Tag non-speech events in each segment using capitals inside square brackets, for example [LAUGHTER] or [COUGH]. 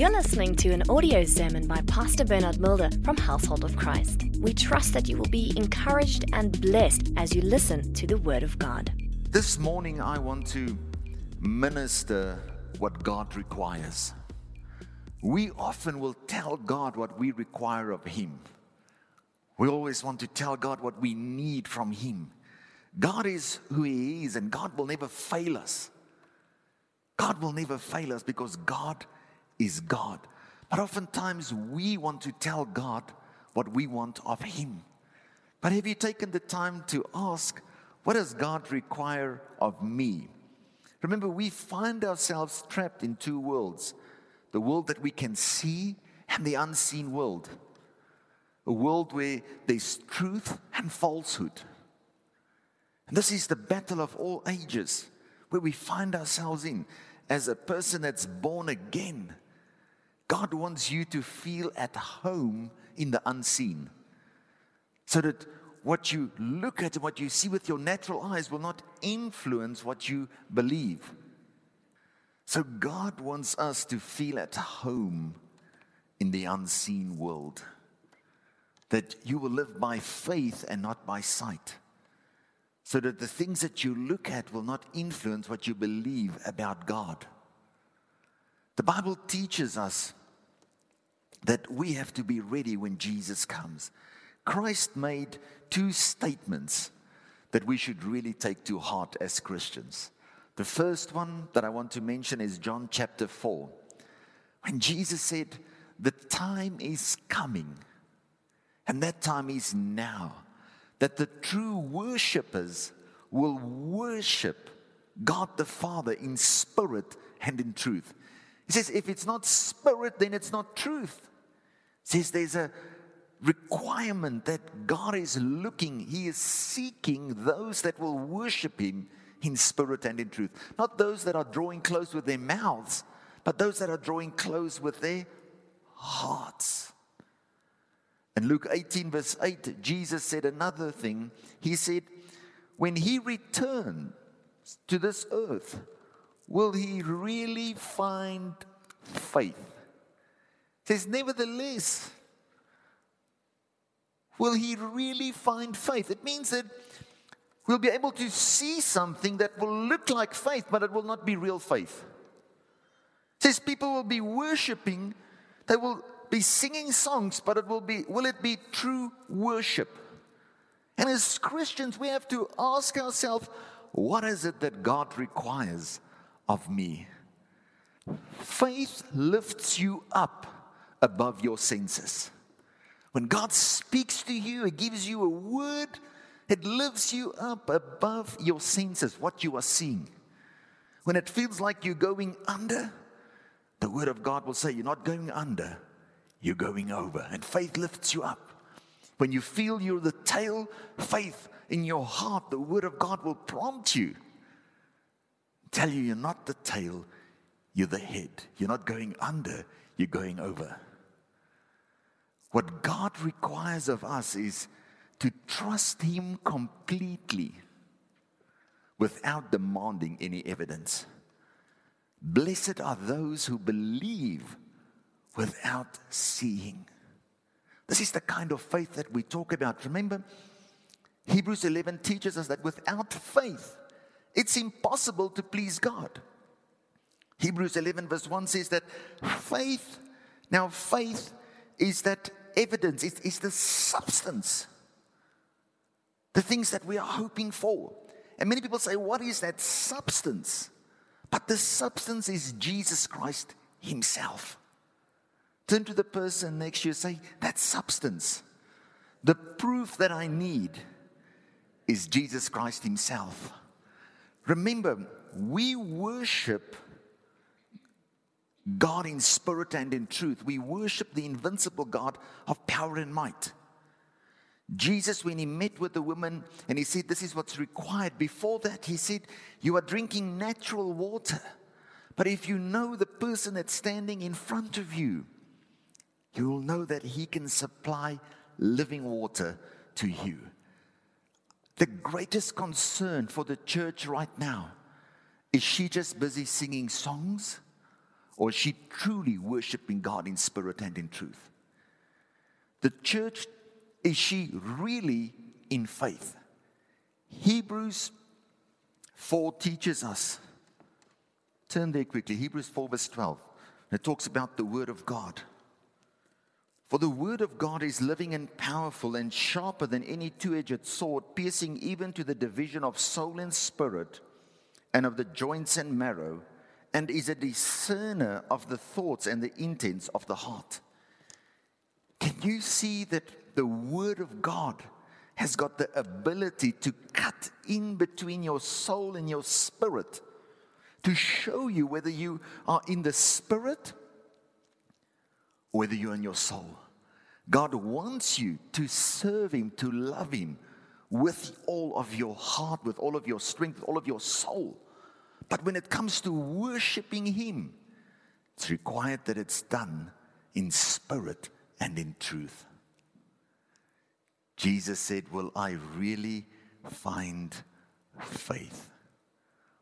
You're listening to an audio sermon by Pastor Bernard Mulder from Household of Christ. We trust that you will be encouraged and blessed as you listen to the Word of God. This morning, I want to minister what God requires. We often will tell God what we require of Him. We always want to tell God what we need from Him. God is who He is, and God will never fail us. God will never fail us because God is God. But oftentimes we want to tell God what we want of Him. But have you taken the time to ask, what does God require of me? Remember, we find ourselves trapped in two worlds the world that we can see and the unseen world. A world where there's truth and falsehood. And this is the battle of all ages where we find ourselves in as a person that's born again. God wants you to feel at home in the unseen. So that what you look at and what you see with your natural eyes will not influence what you believe. So God wants us to feel at home in the unseen world. That you will live by faith and not by sight. So that the things that you look at will not influence what you believe about God. The Bible teaches us that we have to be ready when Jesus comes. Christ made two statements that we should really take to heart as Christians. The first one that I want to mention is John chapter 4. When Jesus said, The time is coming, and that time is now, that the true worshippers will worship God the Father in spirit and in truth. He says, If it's not spirit, then it's not truth says there's a requirement that God is looking, He is seeking those that will worship Him in spirit and in truth. Not those that are drawing close with their mouths, but those that are drawing close with their hearts. In Luke 18, verse 8, Jesus said another thing. He said, When He returns to this earth, will He really find faith? Says, Nevertheless, will he really find faith? It means that we'll be able to see something that will look like faith, but it will not be real faith. It says people will be worshiping, they will be singing songs, but it will be will it be true worship? And as Christians, we have to ask ourselves, what is it that God requires of me? Faith lifts you up above your senses. When God speaks to you, He gives you a word, it lifts you up above your senses, what you are seeing. When it feels like you're going under, the word of God will say, You're not going under, you're going over. And faith lifts you up. When you feel you're the tail, faith in your heart, the word of God will prompt you. Tell you you're not the tail, you're the head. You're not going under, you're going over. What God requires of us is to trust Him completely without demanding any evidence. Blessed are those who believe without seeing. This is the kind of faith that we talk about. Remember, Hebrews 11 teaches us that without faith, it's impossible to please God. Hebrews 11, verse 1 says that faith, now faith is that evidence, it's, it's the substance, the things that we are hoping for. And many people say, What is that substance? But the substance is Jesus Christ Himself. Turn to the person next to you say, That substance, the proof that I need is Jesus Christ Himself. Remember, we worship God in spirit and in truth. We worship the invincible God of power and might. Jesus, when he met with the woman and he said, This is what's required, before that, he said, You are drinking natural water. But if you know the person that's standing in front of you, you will know that he can supply living water to you. The greatest concern for the church right now is she just busy singing songs? Or is she truly worshiping God in spirit and in truth? The church, is she really in faith? Hebrews 4 teaches us. Turn there quickly. Hebrews 4, verse 12. It talks about the Word of God. For the Word of God is living and powerful and sharper than any two edged sword, piercing even to the division of soul and spirit and of the joints and marrow, and is a discerner of the thoughts and the intents of the heart. Can you see that the Word of God has got the ability to cut in between your soul and your spirit to show you whether you are in the spirit or whether you're in your soul. God wants you to serve Him, to love Him with all of your heart, with all of your strength, with all of your soul. But when it comes to worshiping Him, it's required that it's done in spirit and in truth. Jesus said, Will I really find faith?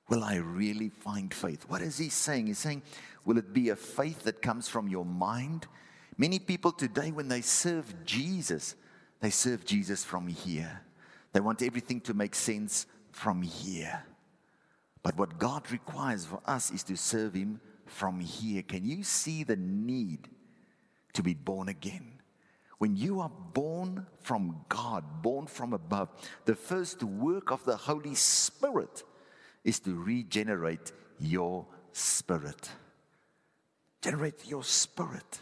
Will I really find faith? What is he saying? He's saying, Will it be a faith that comes from your mind? Many people today, when they serve Jesus, they serve Jesus from here. They want everything to make sense from here. But what God requires for us is to serve Him from here. Can you see the need to be born again? When you are born from God, born from above, the first work of the Holy Spirit is to regenerate your spirit. Generate your spirit.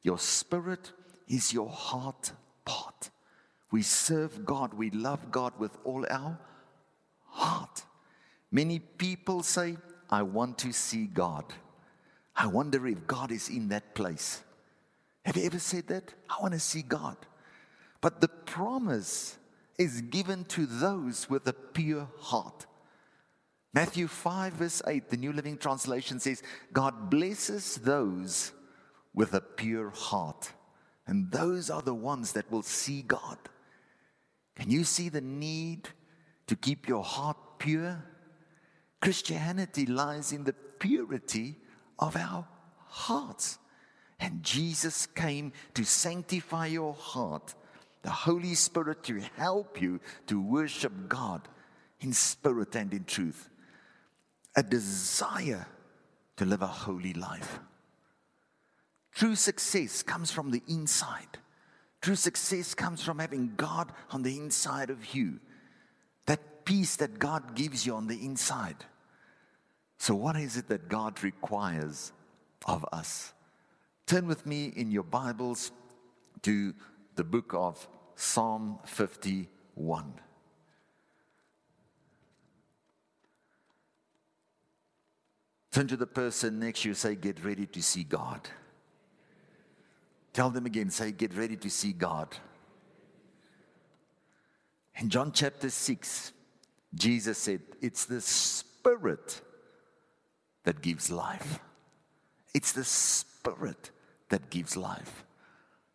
Your spirit is your heart part. We serve God, we love God with all our heart. Many people say, I want to see God. I wonder if God is in that place. Have you ever said that? I want to see God. But the promise is given to those with a pure heart. Matthew 5, verse 8, the New Living Translation says, God blesses those with a pure heart. And those are the ones that will see God. Can you see the need to keep your heart pure? Christianity lies in the purity of our hearts. And Jesus came to sanctify your heart, the Holy Spirit to help you to worship God in spirit and in truth. A desire to live a holy life. True success comes from the inside. True success comes from having God on the inside of you. That peace that God gives you on the inside. So, what is it that God requires of us? Turn with me in your Bibles to the book of Psalm 51. Turn to the person next to you, say, Get ready to see God. Tell them again, say, Get ready to see God. In John chapter 6, Jesus said, It's the Spirit that gives life. It's the Spirit that gives life.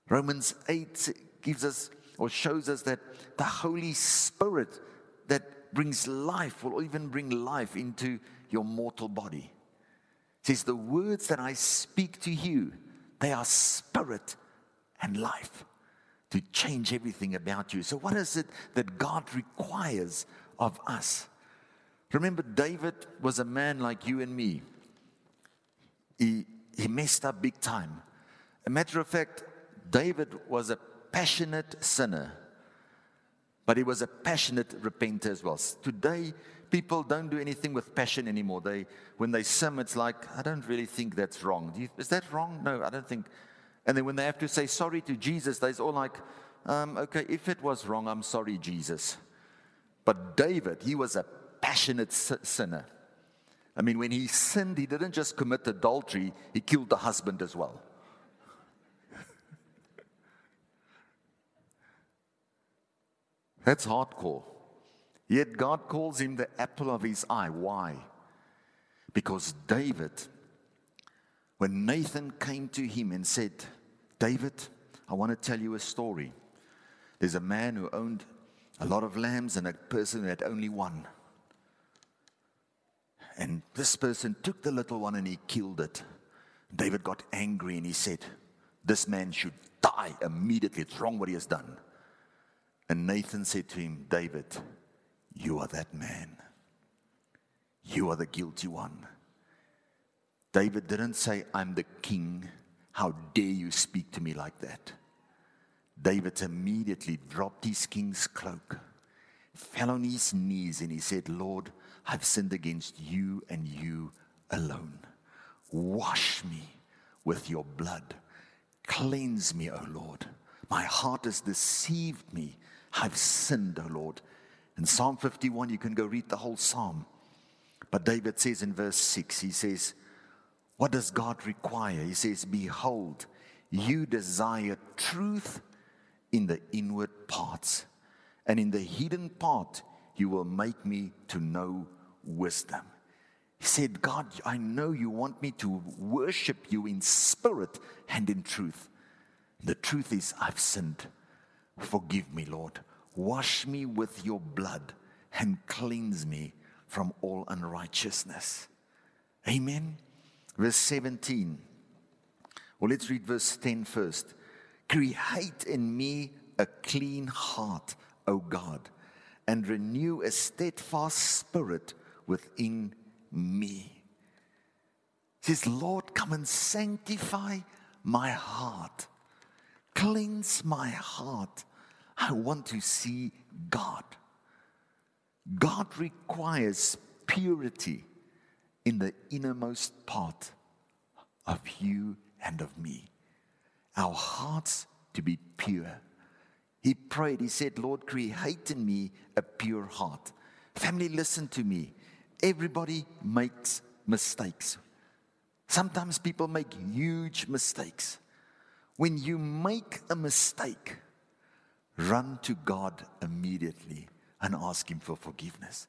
Romans 8 gives us or shows us that the Holy Spirit that brings life will even bring life into your mortal body. It says, The words that I speak to you, they are spirit and life to change everything about you. So, what is it that God requires of us? Remember, David was a man like you and me. He, he messed up big time. A matter of fact, David was a passionate sinner, but he was a passionate repenter as well. Today, people don't do anything with passion anymore. They, when they sin, it's like, I don't really think that's wrong. You, is that wrong? No, I don't think. And then when they have to say sorry to Jesus, they're all like, um, okay, if it was wrong, I'm sorry, Jesus. But David, he was a passionate sinner. I mean, when he sinned, he didn't just commit adultery, he killed the husband as well. [LAUGHS] That's hardcore. Yet God calls him the apple of his eye. Why? Because David, when Nathan came to him and said, David, I want to tell you a story. There's a man who owned a lot of lambs and a person who had only one. And this person took the little one and he killed it. David got angry and he said, This man should die immediately. It's wrong what he has done. And Nathan said to him, David, you are that man. You are the guilty one. David didn't say, I'm the king. How dare you speak to me like that? David immediately dropped his king's cloak, fell on his knees, and he said, Lord, I've sinned against you and you alone. Wash me with your blood. Cleanse me, O Lord. My heart has deceived me. I've sinned, O Lord. In Psalm 51, you can go read the whole psalm. But David says in verse 6, he says, What does God require? He says, Behold, you desire truth in the inward parts, and in the hidden part, you will make me to know wisdom. He said, God, I know you want me to worship you in spirit and in truth. The truth is, I've sinned. Forgive me, Lord. Wash me with your blood and cleanse me from all unrighteousness. Amen. Verse 17. Well, let's read verse 10 first. Create in me a clean heart, O God, and renew a steadfast spirit within me. He says, Lord, come and sanctify my heart. Cleanse my heart. I want to see God. God requires purity in the innermost part of you and of me our hearts to be pure. He prayed, he said, Lord, create in me a pure heart. Family, listen to me. Everybody makes mistakes. Sometimes people make huge mistakes. When you make a mistake, run to God immediately and ask Him for forgiveness.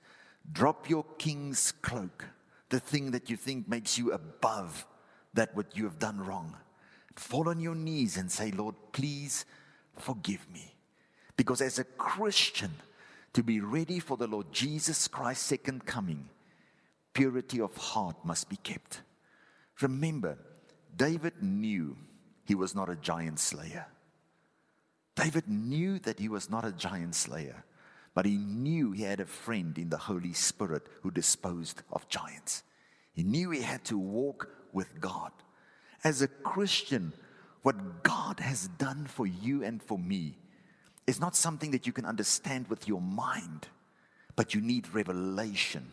Drop your king's cloak, the thing that you think makes you above that what you have done wrong fall on your knees and say, Lord, please forgive me. Because as a Christian, to be ready for the Lord Jesus Christ's second coming, purity of heart must be kept. Remember, David knew he was not a giant slayer. David knew that he was not a giant slayer, but he knew he had a friend in the Holy Spirit who disposed of giants. He knew he had to walk with God as a Christian, what God has done for you and for me is not something that you can understand with your mind, but you need revelation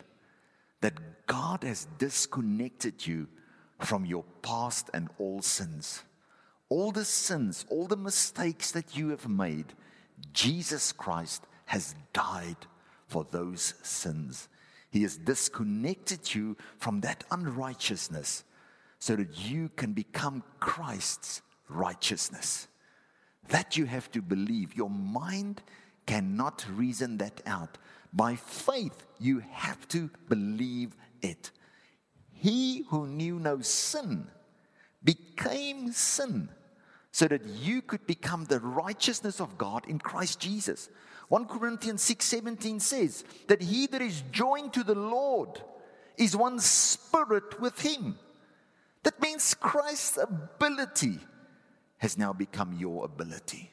that God has disconnected you from your past and all sins. All the sins, all the mistakes that you have made, Jesus Christ has died for those sins. He has disconnected you from that unrighteousness so that you can become Christ's righteousness. That you have to believe. Your mind cannot reason that out. By faith, you have to believe it. He who knew no sin became sin so that you could become the righteousness of God in Christ Jesus. 1 Corinthians 6:17 says that he that is joined to the Lord is one spirit with him. That means Christ's ability has now become your ability.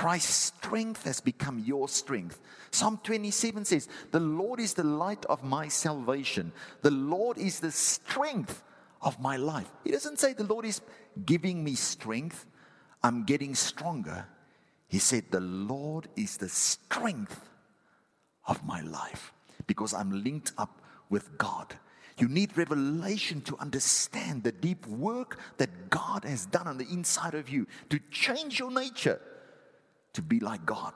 Christ's strength has become your strength. Psalm 27 says, The Lord is the light of my salvation. The Lord is the strength of my life. He doesn't say the Lord is giving me strength, I'm getting stronger. He said, The Lord is the strength of my life because I'm linked up with God. You need revelation to understand the deep work that God has done on the inside of you to change your nature to be like God.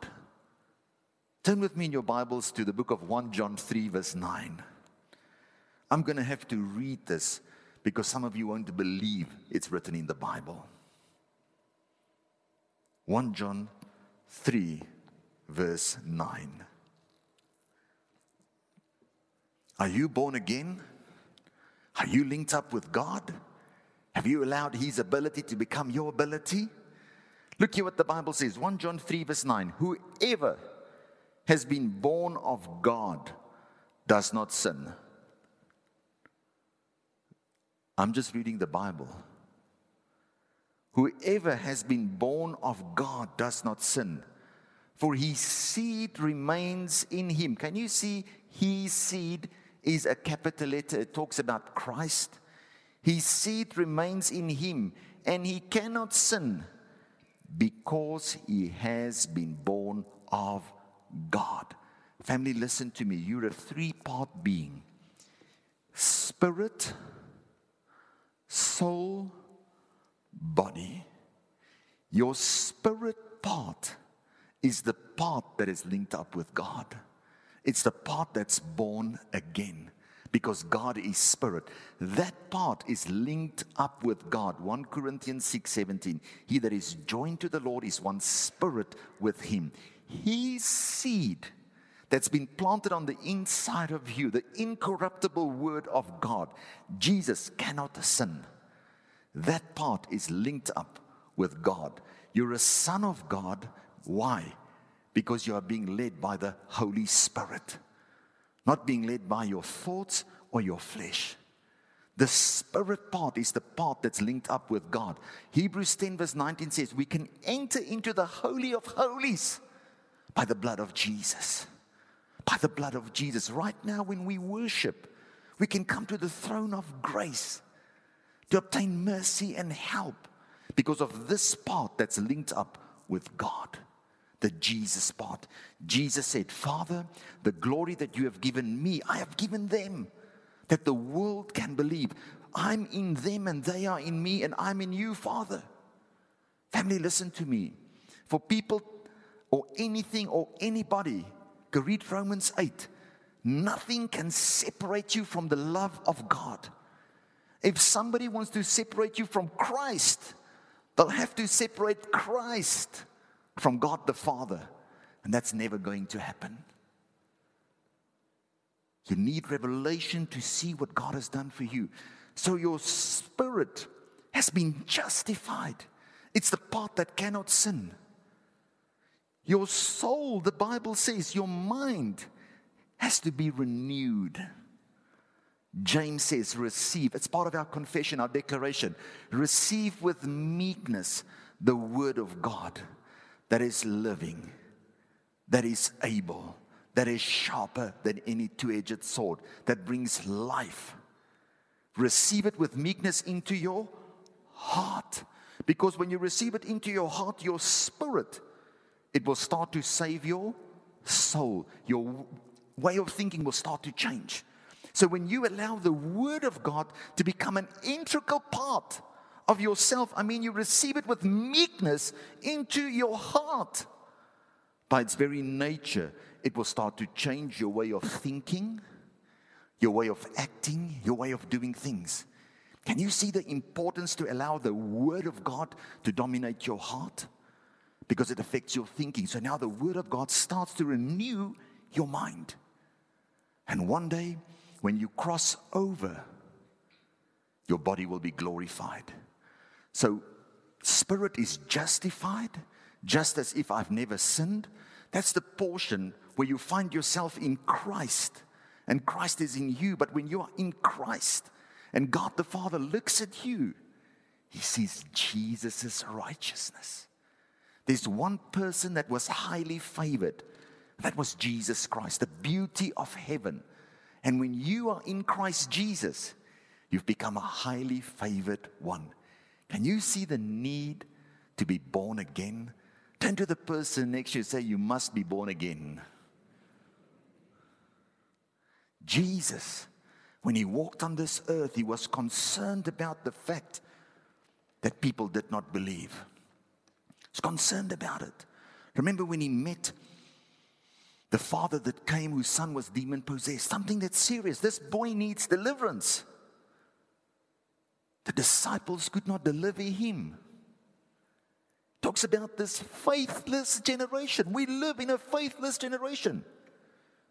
Turn with me in your Bibles to the book of 1 John 3, verse 9. I'm going to have to read this because some of you won't believe it's written in the Bible. 1 John 3, verse 9. Are you born again? Are you linked up with God? Have you allowed His ability to become your ability? Look here what the Bible says 1 John 3, verse 9. Whoever has been born of God does not sin. I'm just reading the Bible. Whoever has been born of God does not sin, for his seed remains in him. Can you see his seed is a capital letter? It talks about Christ. His seed remains in him, and he cannot sin because he has been born of God. Family, listen to me. You're a three part being spirit, soul, body. Your spirit part is the part that is linked up with God. It's the part that's born again because God is spirit. That part is linked up with God. 1 Corinthians 6:17. He that is joined to the Lord is one spirit with him. His seed that's been planted on the inside of you, the incorruptible word of God, Jesus cannot sin. That part is linked up with God. You're a son of God. Why? Because you are being led by the Holy Spirit not being led by your thoughts or your flesh. The spirit part is the part that's linked up with God. Hebrews 10, verse 19 says, We can enter into the Holy of Holies by the blood of Jesus. By the blood of Jesus. Right now, when we worship, we can come to the throne of grace to obtain mercy and help because of this part that's linked up with God the Jesus part. Jesus said, Father, the glory that you have given me, I have given them, that the world can believe. I'm in them and they are in me, and I'm in you, Father. Family, listen to me. For people or anything or anybody, go read Romans 8. Nothing can separate you from the love of God. If somebody wants to separate you from Christ, they'll have to separate Christ from God the Father. And that's never going to happen. You need revelation to see what God has done for you. So your spirit has been justified. It's the part that cannot sin. Your soul, the Bible says, your mind has to be renewed. James says, receive. It's part of our confession, our declaration. Receive with meekness the word of God that is living, that is able, that is sharper than any two edged sword, that brings life. Receive it with meekness into your heart. Because when you receive it into your heart, your spirit, it will start to save your soul. Your way of thinking will start to change. So when you allow the Word of God to become an integral part of yourself. I mean, you receive it with meekness into your heart. By its very nature, it will start to change your way of thinking, your way of acting, your way of doing things. Can you see the importance to allow the Word of God to dominate your heart? Because it affects your thinking. So now the Word of God starts to renew your mind. And one day, when you cross over, your body will be glorified. So, spirit is justified just as if I've never sinned. That's the portion where you find yourself in Christ and Christ is in you. But when you are in Christ and God the Father looks at you, he sees Jesus' righteousness. There's one person that was highly favored. That was Jesus Christ, the beauty of heaven. And when you are in Christ Jesus, you've become a highly favored one. Can you see the need to be born again? Turn to the person next to you and say, You must be born again. Jesus, when he walked on this earth, he was concerned about the fact that people did not believe. He was concerned about it. Remember when he met the father that came whose son was demon possessed? Something that's serious. This boy needs deliverance. The disciples could not deliver him. Talks about this faithless generation. We live in a faithless generation.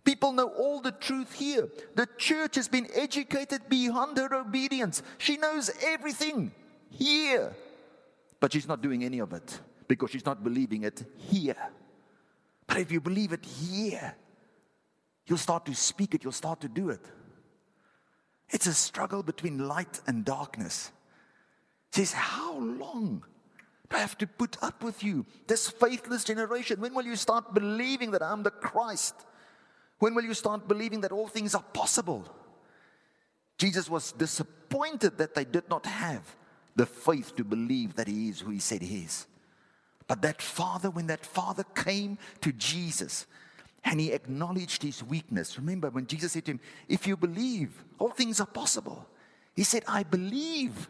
People know all the truth here. The church has been educated beyond her obedience. She knows everything here, but she's not doing any of it because she's not believing it here. But if you believe it here, you'll start to speak it, you'll start to do it. It's a struggle between light and darkness. Says, How long do I have to put up with you, this faithless generation? When will you start believing that I'm the Christ? When will you start believing that all things are possible? Jesus was disappointed that they did not have the faith to believe that he is who he said he is. But that father, when that father came to Jesus and he acknowledged his weakness, remember when Jesus said to him, If you believe, all things are possible. He said, I believe.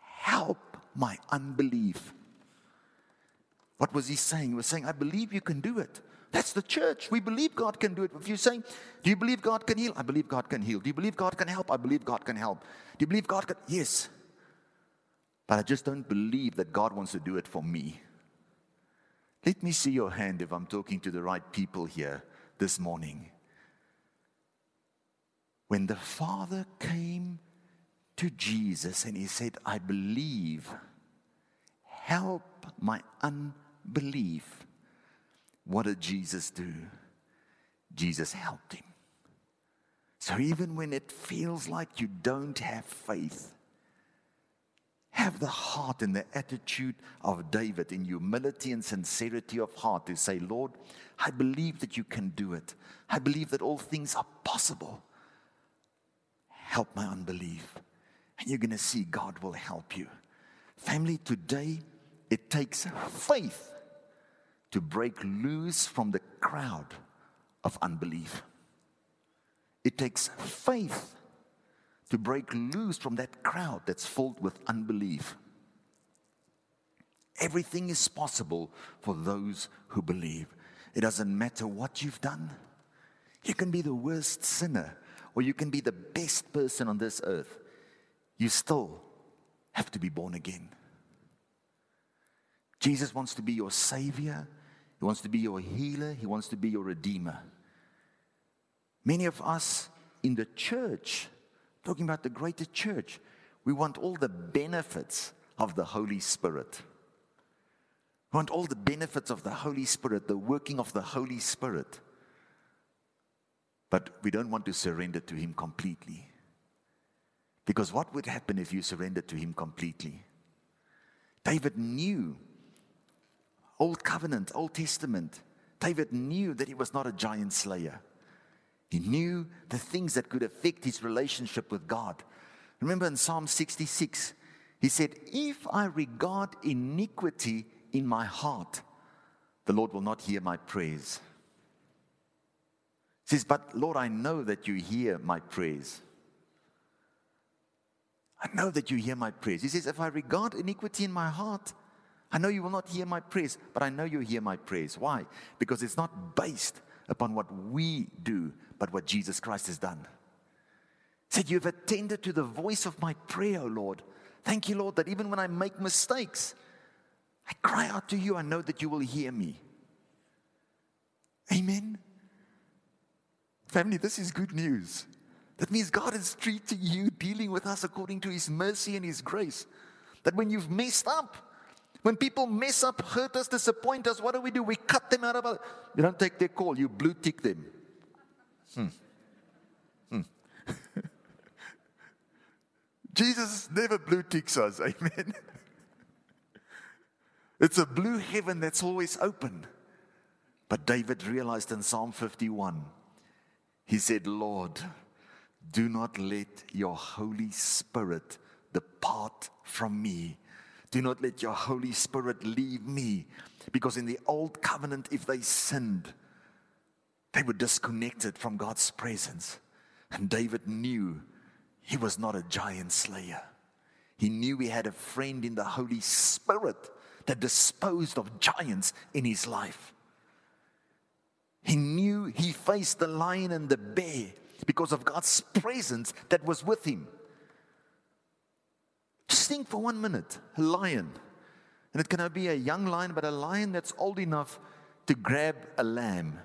Help my unbelief. What was he saying? He was saying, I believe you can do it. That's the church. We believe God can do it. If you're saying, Do you believe God can heal? I believe God can heal. Do you believe God can help? I believe God can help. Do you believe God can? Yes. But I just don't believe that God wants to do it for me. Let me see your hand if I'm talking to the right people here this morning. When the Father came to Jesus and he said, I believe, help my unbelief. What did Jesus do? Jesus helped him. So even when it feels like you don't have faith, have the heart and the attitude of David in humility and sincerity of heart to say, Lord, I believe that you can do it. I believe that all things are possible. Help my unbelief. And you're going to see God will help you. Family, today it takes faith to break loose from the crowd of unbelief. It takes faith to break loose from that crowd that's filled with unbelief. Everything is possible for those who believe. It doesn't matter what you've done. You can be the worst sinner or you can be the best person on this earth. You still have to be born again. Jesus wants to be your savior, He wants to be your healer, He wants to be your redeemer. Many of us in the church talking about the greater church. We want all the benefits of the Holy Spirit. We want all the benefits of the Holy Spirit, the working of the Holy Spirit. But we don't want to surrender to Him completely. Because what would happen if you surrendered to Him completely? David knew, Old Covenant, Old Testament, David knew that he was not a giant slayer. He knew the things that could affect his relationship with God. Remember in Psalm 66, he said, If I regard iniquity in my heart, the Lord will not hear my prayers. He says, But Lord, I know that you hear my prayers. I know that you hear my prayers. He says, If I regard iniquity in my heart, I know you will not hear my prayers, but I know you hear my prayers. Why? Because it's not based upon what we do, but what Jesus Christ has done. Said, You've attended to the voice of my prayer, O Lord. Thank you, Lord, that even when I make mistakes, I cry out to you. I know that you will hear me. Amen. Family, this is good news. That means God is treating you, dealing with us according to His mercy and His grace. That when you've messed up, when people mess up, hurt us, disappoint us, what do we do? We cut them out of our. You don't take their call, you blue tick them. Hmm. [LAUGHS] Hmm. Jesus never blue ticks us, amen. [LAUGHS] It's a blue heaven that's always open. But David realized in Psalm 51, he said, Lord, do not let your Holy Spirit depart from me. Do not let your Holy Spirit leave me. Because in the old covenant, if they sinned, they were disconnected from God's presence. And David knew he was not a giant slayer. He knew he had a friend in the Holy Spirit that disposed of giants in his life. He knew he faced the lion and the bear because of God's presence that was with him. Just think for one minute a lion. And it cannot be a young lion, but a lion that's old enough to grab a lamb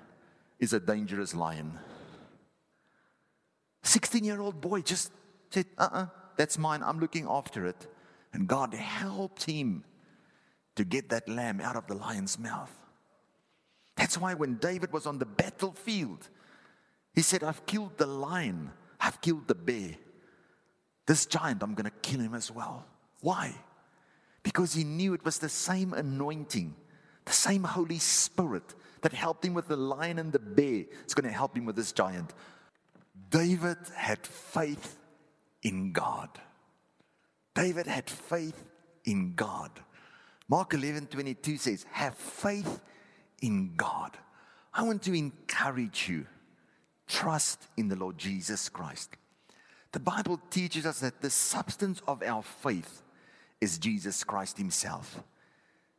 is a dangerous lion. 16 year old boy just said, uh uh-uh, uh, that's mine. I'm looking after it. And God helped him to get that lamb out of the lion's mouth. That's why when David was on the battlefield, he said, I've killed the lion, I've killed the bear, This giant, I'm going to kill him as well. Why? Because he knew it was the same anointing, the same Holy Spirit that helped him with the lion and the bear. It's going to help him with this giant. David had faith in God. David had faith in God. Mark 11 22 says, Have faith in God. I want to encourage you trust in the Lord Jesus Christ. The Bible teaches us that the substance of our faith is Jesus Christ Himself.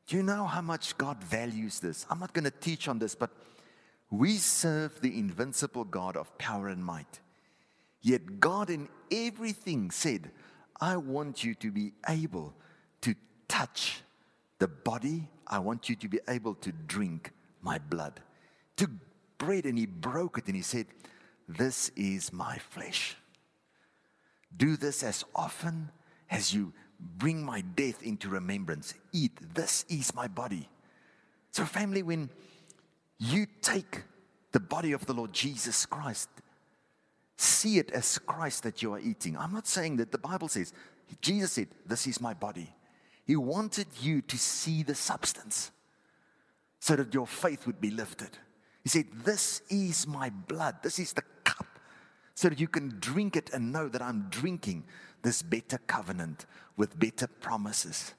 Do you know how much God values this? I'm not going to teach on this, but we serve the invincible God of power and might. Yet God in everything said, I want you to be able to touch the body. I want you to be able to drink my blood. Took bread and he broke it and he said, This is my flesh. Do this as often as you bring my death into remembrance. Eat, this is my body. So, family, when you take the body of the Lord Jesus Christ, see it as Christ that you are eating. I'm not saying that the Bible says, Jesus said, This is my body. He wanted you to see the substance so that your faith would be lifted. He said, This is my blood. This is the so that you can drink it and know that I'm drinking this better covenant with better promises.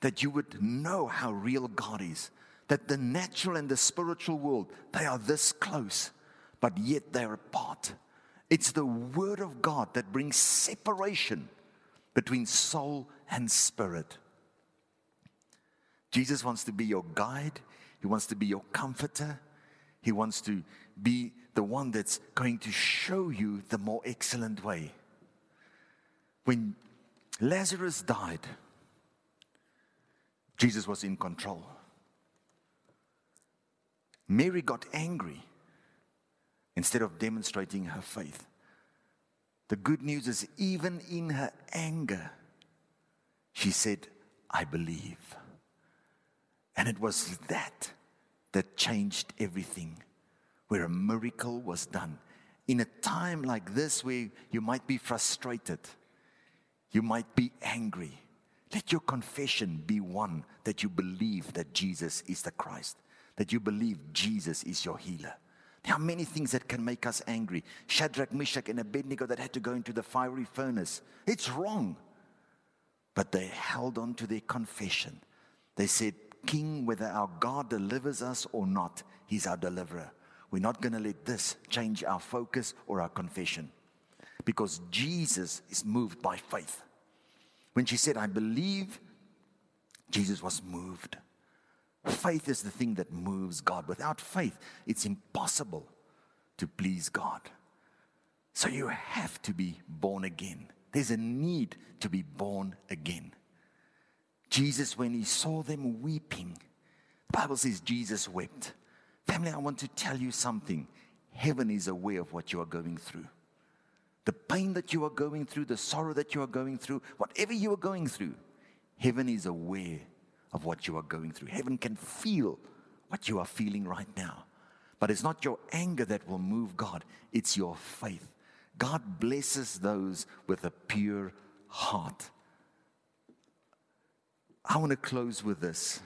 That you would know how real God is. That the natural and the spiritual world, they are this close, but yet they're apart. It's the Word of God that brings separation between soul and spirit. Jesus wants to be your guide, He wants to be your comforter, He wants to be the one that's going to show you the more excellent way. When Lazarus died, Jesus was in control. Mary got angry instead of demonstrating her faith. The good news is, even in her anger, she said, I believe. And it was that that changed everything, where a miracle was done. In a time like this, where you might be frustrated, you might be angry. Let your confession be one that you believe that Jesus is the Christ, that you believe Jesus is your healer. There are many things that can make us angry. Shadrach, Meshach, and Abednego that had to go into the fiery furnace. It's wrong. But they held on to their confession. They said, King, whether our God delivers us or not, He's our deliverer. We're not going to let this change our focus or our confession because Jesus is moved by faith. When she said, I believe, Jesus was moved. Faith is the thing that moves God. Without faith, it's impossible to please God. So you have to be born again. There's a need to be born again. Jesus, when he saw them weeping, the Bible says Jesus wept. Family, I want to tell you something. Heaven is aware of what you are going through. The pain that you are going through, the sorrow that you are going through, whatever you are going through, heaven is aware of what you are going through. Heaven can feel what you are feeling right now. But it's not your anger that will move God, it's your faith. God blesses those with a pure heart. I want to close with this.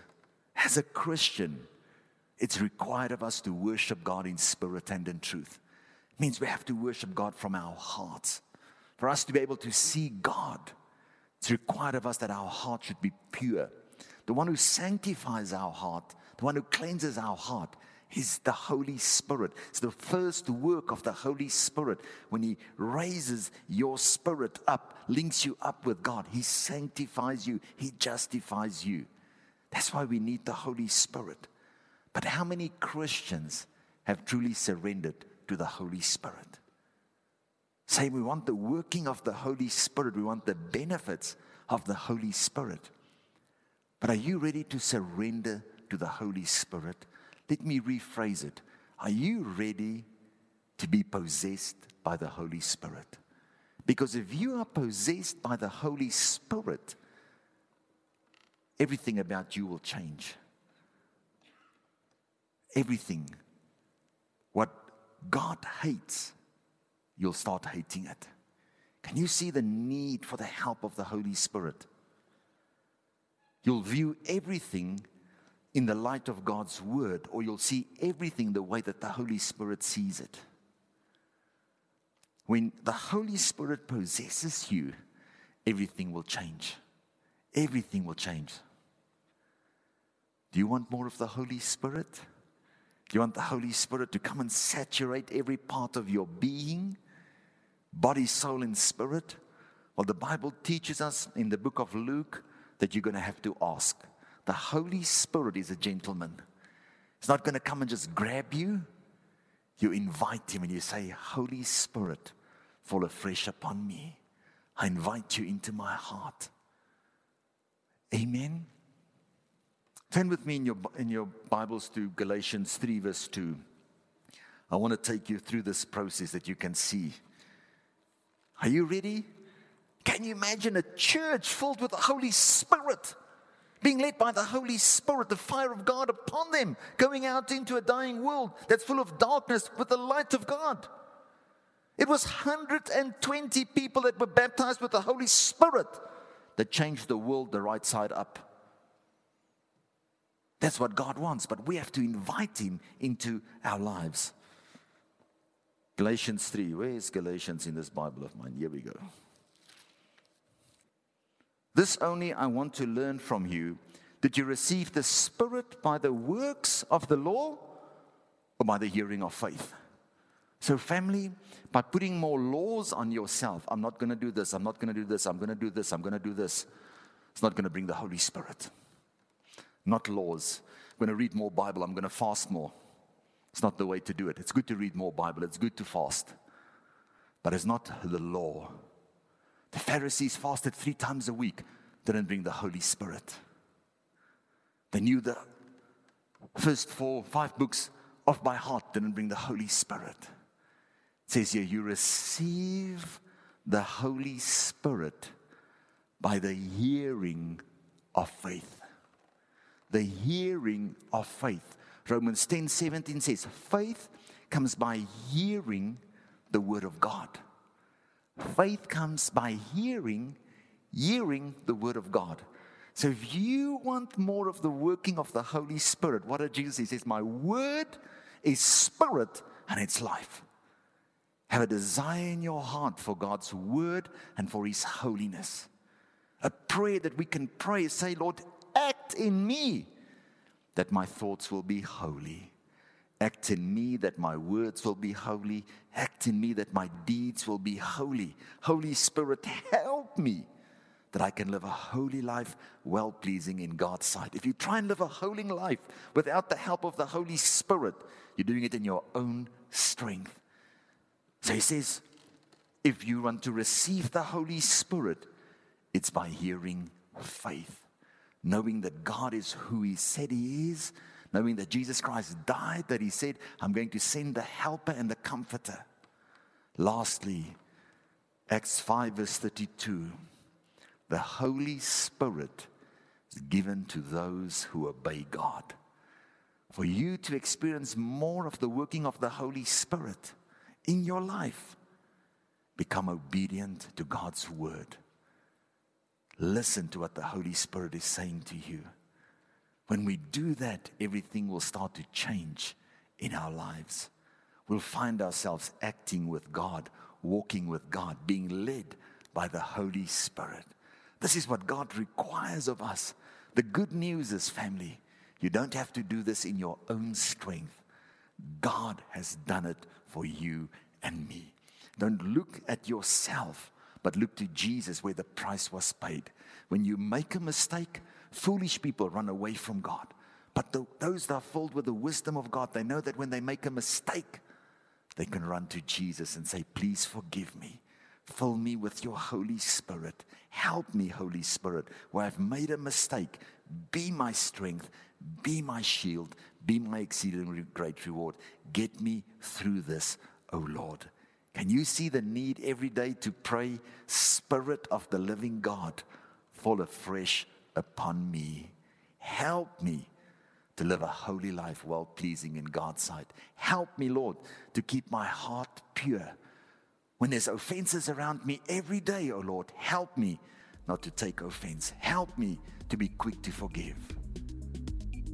As a Christian, it's required of us to worship God in spirit and in truth. It means we have to worship God from our hearts. For us to be able to see God, it's required of us that our heart should be pure. The one who sanctifies our heart, the one who cleanses our heart, is the Holy Spirit. It's the first work of the Holy Spirit when He raises your spirit up, links you up with God. He sanctifies you, He justifies you. That's why we need the Holy Spirit. But how many Christians have truly surrendered to the Holy Spirit. Say, we want the working of the Holy Spirit, we want the benefits of the Holy Spirit. But are you ready to surrender to the Holy Spirit? Let me rephrase it. Are you ready to be possessed by the Holy Spirit? Because if you are possessed by the Holy Spirit, everything about you will change. Everything. What God hates, you'll start hating it. Can you see the need for the help of the Holy Spirit? You'll view everything in the light of God's word, or you'll see everything the way that the Holy Spirit sees it. When the Holy Spirit possesses you, everything will change. Everything will change. Do you want more of the Holy Spirit? You want the Holy Spirit to come and saturate every part of your being, body, soul, and spirit? Well, the Bible teaches us in the book of Luke that you're going to have to ask. The Holy Spirit is a gentleman. He's not going to come and just grab you. You invite him and you say, Holy Spirit, fall afresh upon me. I invite you into my heart. Amen. Turn with me in your, in your Bibles to Galatians 3, verse 2. I want to take you through this process that you can see. Are you ready? Can you imagine a church filled with the Holy Spirit? Being led by the Holy Spirit, the fire of God upon them, going out into a dying world that's full of darkness with the light of God. It was 120 people that were baptized with the Holy Spirit that changed the world the right side up. That's what God wants, but we have to invite Him into our lives. Galatians 3. Where is Galatians in this Bible of mine? Here we go. This only I want to learn from you. Did you receive the Spirit by the works of the law or by the hearing of faith? So, family, by putting more laws on yourself, I'm not going to do this, I'm not going to do this, I'm going to do this, I'm going to do this, it's not going to bring the Holy Spirit. Not laws. I'm going to read more Bible, I'm going to fast more. It's not the way to do it. It's good to read more Bible, it's good to fast, but it's not the law. The Pharisees fasted three times a week, didn't bring the Holy Spirit. They knew the first four, five books of by heart, didn't bring the Holy Spirit. It says here, you receive the Holy Spirit by the hearing of faith. The hearing of faith. Romans 10 17 says, faith comes by hearing the word of God. Faith comes by hearing, hearing the word of God. So if you want more of the working of the Holy Spirit, what did Jesus say? He says, My word is spirit and it's life. Have a desire in your heart for God's word and for his holiness. A prayer that we can pray, say, Lord, act in me that my thoughts will be holy. Act in me that my words will be holy. Act in me that my deeds will be holy. Holy Spirit, help me that I can live a holy life well pleasing in God's sight. If you try and live a holy life without the help of the Holy Spirit, you're doing it in your own strength. So he says, if you want to receive the Holy Spirit, it's by hearing faith, knowing that God is who He said He is, knowing that Jesus Christ died, that He said, I'm going to send the helper and the comforter. Lastly, Acts 5, verse 32 the Holy Spirit is given to those who obey God. For you to experience more of the working of the Holy Spirit in your life. Become obedient to God's word. Listen to what the Holy Spirit is saying to you. When we do that, everything will start to change in our lives. We'll find ourselves acting with God, walking with God, being led by the Holy Spirit. This is what God requires of us. The good news is, family, you don't have to do this in your own strength. God has done it for you and me. Don't look at yourself, but look to Jesus where the price was paid. When you make a mistake, foolish people run away from God. But the, those that are filled with the wisdom of God, they know that when they make a mistake, they can run to Jesus and say, Please forgive me. Fill me with your Holy Spirit. Help me, Holy Spirit, where I've made a mistake. Be my strength, be my shield, be my exceedingly great reward. Get me through this O Lord. Can you see the need every day to pray, Spirit of the living God, fall afresh upon me? Help me to live a holy life well pleasing in God's sight. Help me, Lord, to keep my heart pure. When there's offenses around me every day, oh Lord, help me not to take offense. Help me to be quick to forgive.